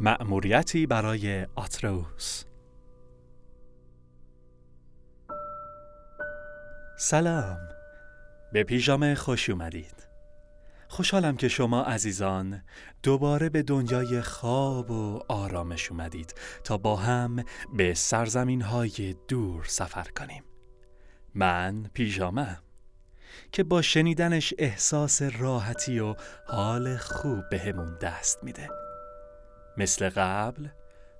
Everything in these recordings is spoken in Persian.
مأموریتی برای آتروس. سلام. به پیژامه خوش اومدید. خوشحالم که شما عزیزان دوباره به دنیای خواب و آرامش اومدید تا با هم به سرزمین های دور سفر کنیم. من پیژامه که با شنیدنش احساس راحتی و حال خوب بهمون دست میده. مثل قبل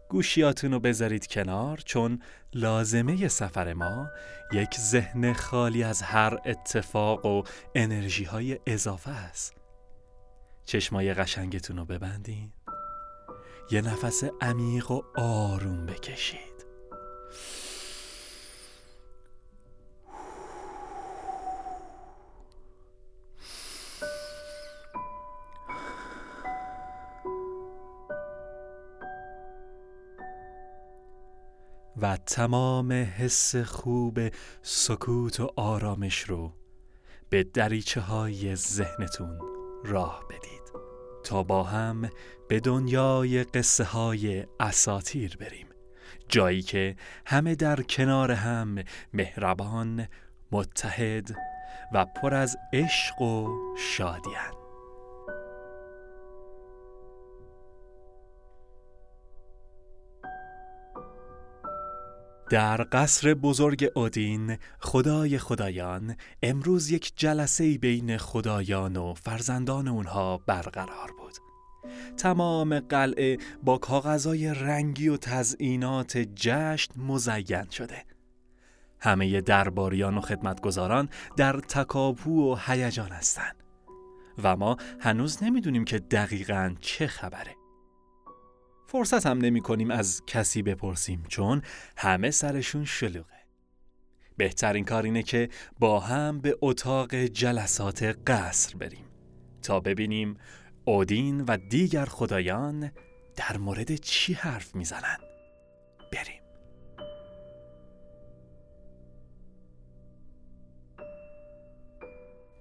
گوشیاتون رو بذارید کنار چون لازمه سفر ما یک ذهن خالی از هر اتفاق و انرژی های اضافه است. چشمای قشنگتون رو ببندین. یه نفس عمیق و آروم بکشید. و تمام حس خوب سکوت و آرامش رو به دریچه های ذهنتون راه بدید تا با هم به دنیای قصه های اساتیر بریم. جایی که همه در کنار هم مهربان متحد و پر از عشق و شادیان در قصر بزرگ اودین خدای خدایان امروز یک جلسه بین خدایان و فرزندان اونها برقرار بود. تمام قلعه با کاغذهای رنگی و تزئینات جشن مزین شده. همه درباریان و خدمتگزاران در تکاپو و هیجان هستند. و ما هنوز نمی‌دونیم که دقیقا چه خبره. فرصت هم نمی کنیم از کسی بپرسیم چون همه سرشون شلوغه. بهترین کار اینه که با هم به اتاق جلسات قصر بریم تا ببینیم اودین و دیگر خدایان در مورد چی حرف می‌زنن.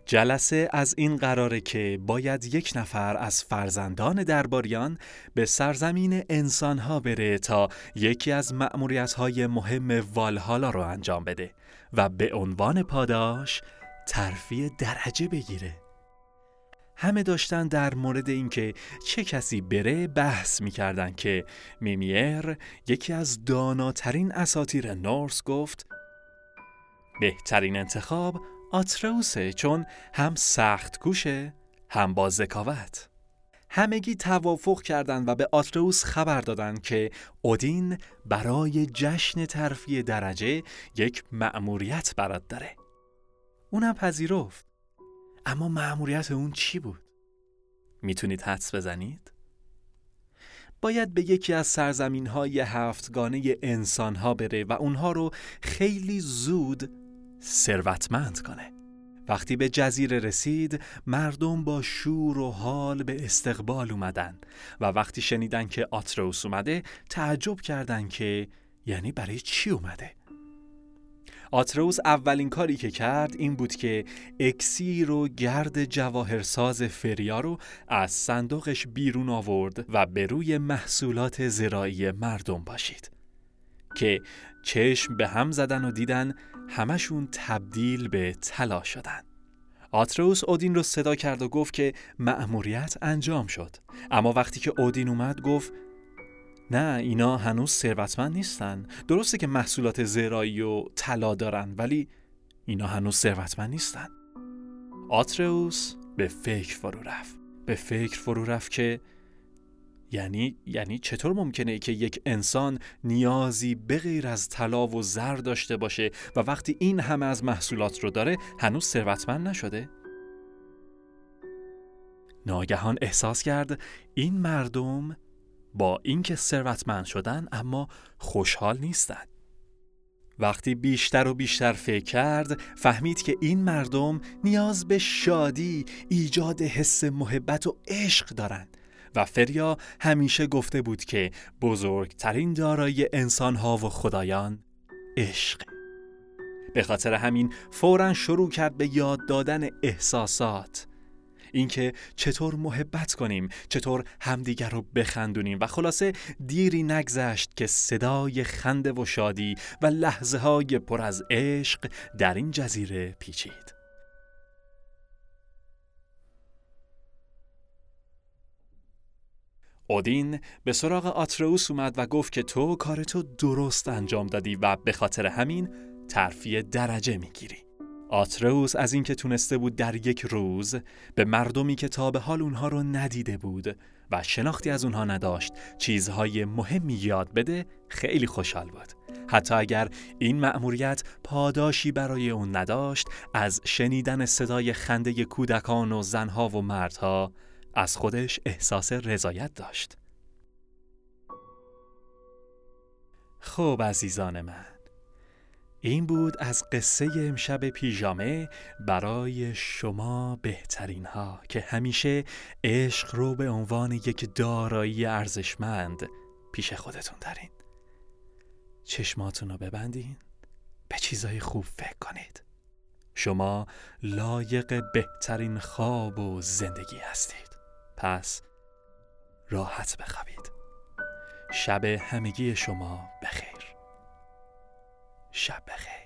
جلسه از این قراره که باید یک نفر از فرزندان درباریان به سرزمین انسانها بره تا یکی از مأموریت‌های مهم والهالا رو انجام بده و به عنوان پاداش ترفیع درجه بگیره. همه داشتن در مورد اینکه چه کسی بره بحث می‌کردن که میمیر یکی از داناترین اساتیر نورس گفت بهترین انتخاب آتروسه چون هم سخت گوشه هم با ذکاوت همگی توافق کردند و به آتروس خبر دادند که اودین برای جشن ترفیع درجه یک مأموریت برات داره اونم پذیرفت اما مأموریت اون چی بود؟ می‌تونید حدس بزنید؟ باید به یکی از سرزمین های هفتگانه انسان ها بره و اونها رو خیلی زود ثروتمند کنه. وقتی به جزیره رسید مردم با شور و حال به استقبال اومدن و وقتی شنیدن که آتروس اومده تعجب کردند که یعنی برای چی اومده. آتروس اولین کاری که کرد این بود که اکسیر و گرد جواهرساز فریا رو از صندوقش بیرون آورد و به روی محصولات زراعی مردم باشید که چشم به هم زدن و دیدن همشون تبدیل به طلا شدن. آتروس اودین رو صدا کرد و گفت که مأموریت انجام شد. اما وقتی که اودین اومد گفت نه اینا هنوز ثروتمند نیستن. درسته که محصولات زراعی و طلا دارن ولی اینا هنوز ثروتمند نیستن. آتروس به فکر فرو رفت. به فکر فرو رفت که یعنی یعنی چطور ممکنه که یک انسان نیازی به غیر از طلا و زر داشته باشه و وقتی این همه از محصولات رو داره هنوز ثروتمند نشده؟ ناگهان احساس کرد این مردم با اینکه ثروتمند شدن اما خوشحال نیستند. وقتی بیشتر و بیشتر فکر کرد فهمید که این مردم نیاز به شادی، ایجاد حس محبت و عشق دارند و فریا همیشه گفته بود که بزرگترین دارایی انسانها و خدایان عشق. به خاطر همین فورا شروع کرد به یاد دادن احساسات. اینکه چطور محبت کنیم چطور همدیگر رو بخندونیم و خلاصه دیری نگذشت که صدای خنده و شادی و لحظه های پر از عشق در این جزیره پیچید اودین به سراغ آتروس اومد و گفت که تو کارتو درست انجام دادی و به خاطر همین ترفیع درجه می‌گیری. آتروس از اینکه تونسته بود در یک روز به مردمی که تا به حال اونها رو ندیده بود و شناختی از اونها نداشت چیزهای مهمی یاد بده خیلی خوشحال بود. حتی اگر این مأموریت پاداشی برای اون نداشت از شنیدن صدای خنده کودکان و زنها و مردها از خودش احساس رضایت داشت. خب عزیزان من این بود از قصه امشب پیژامه برای شما بهترین ها که همیشه عشق رو به عنوان یک دارایی ارزشمند پیش خودتون دارین. چشماتون رو ببندین به چیزای خوب فکر کنید. شما لایق بهترین خواب و زندگی هستید. پس راحت بخوابید. شب همگی شما بخیر. شب بخیر.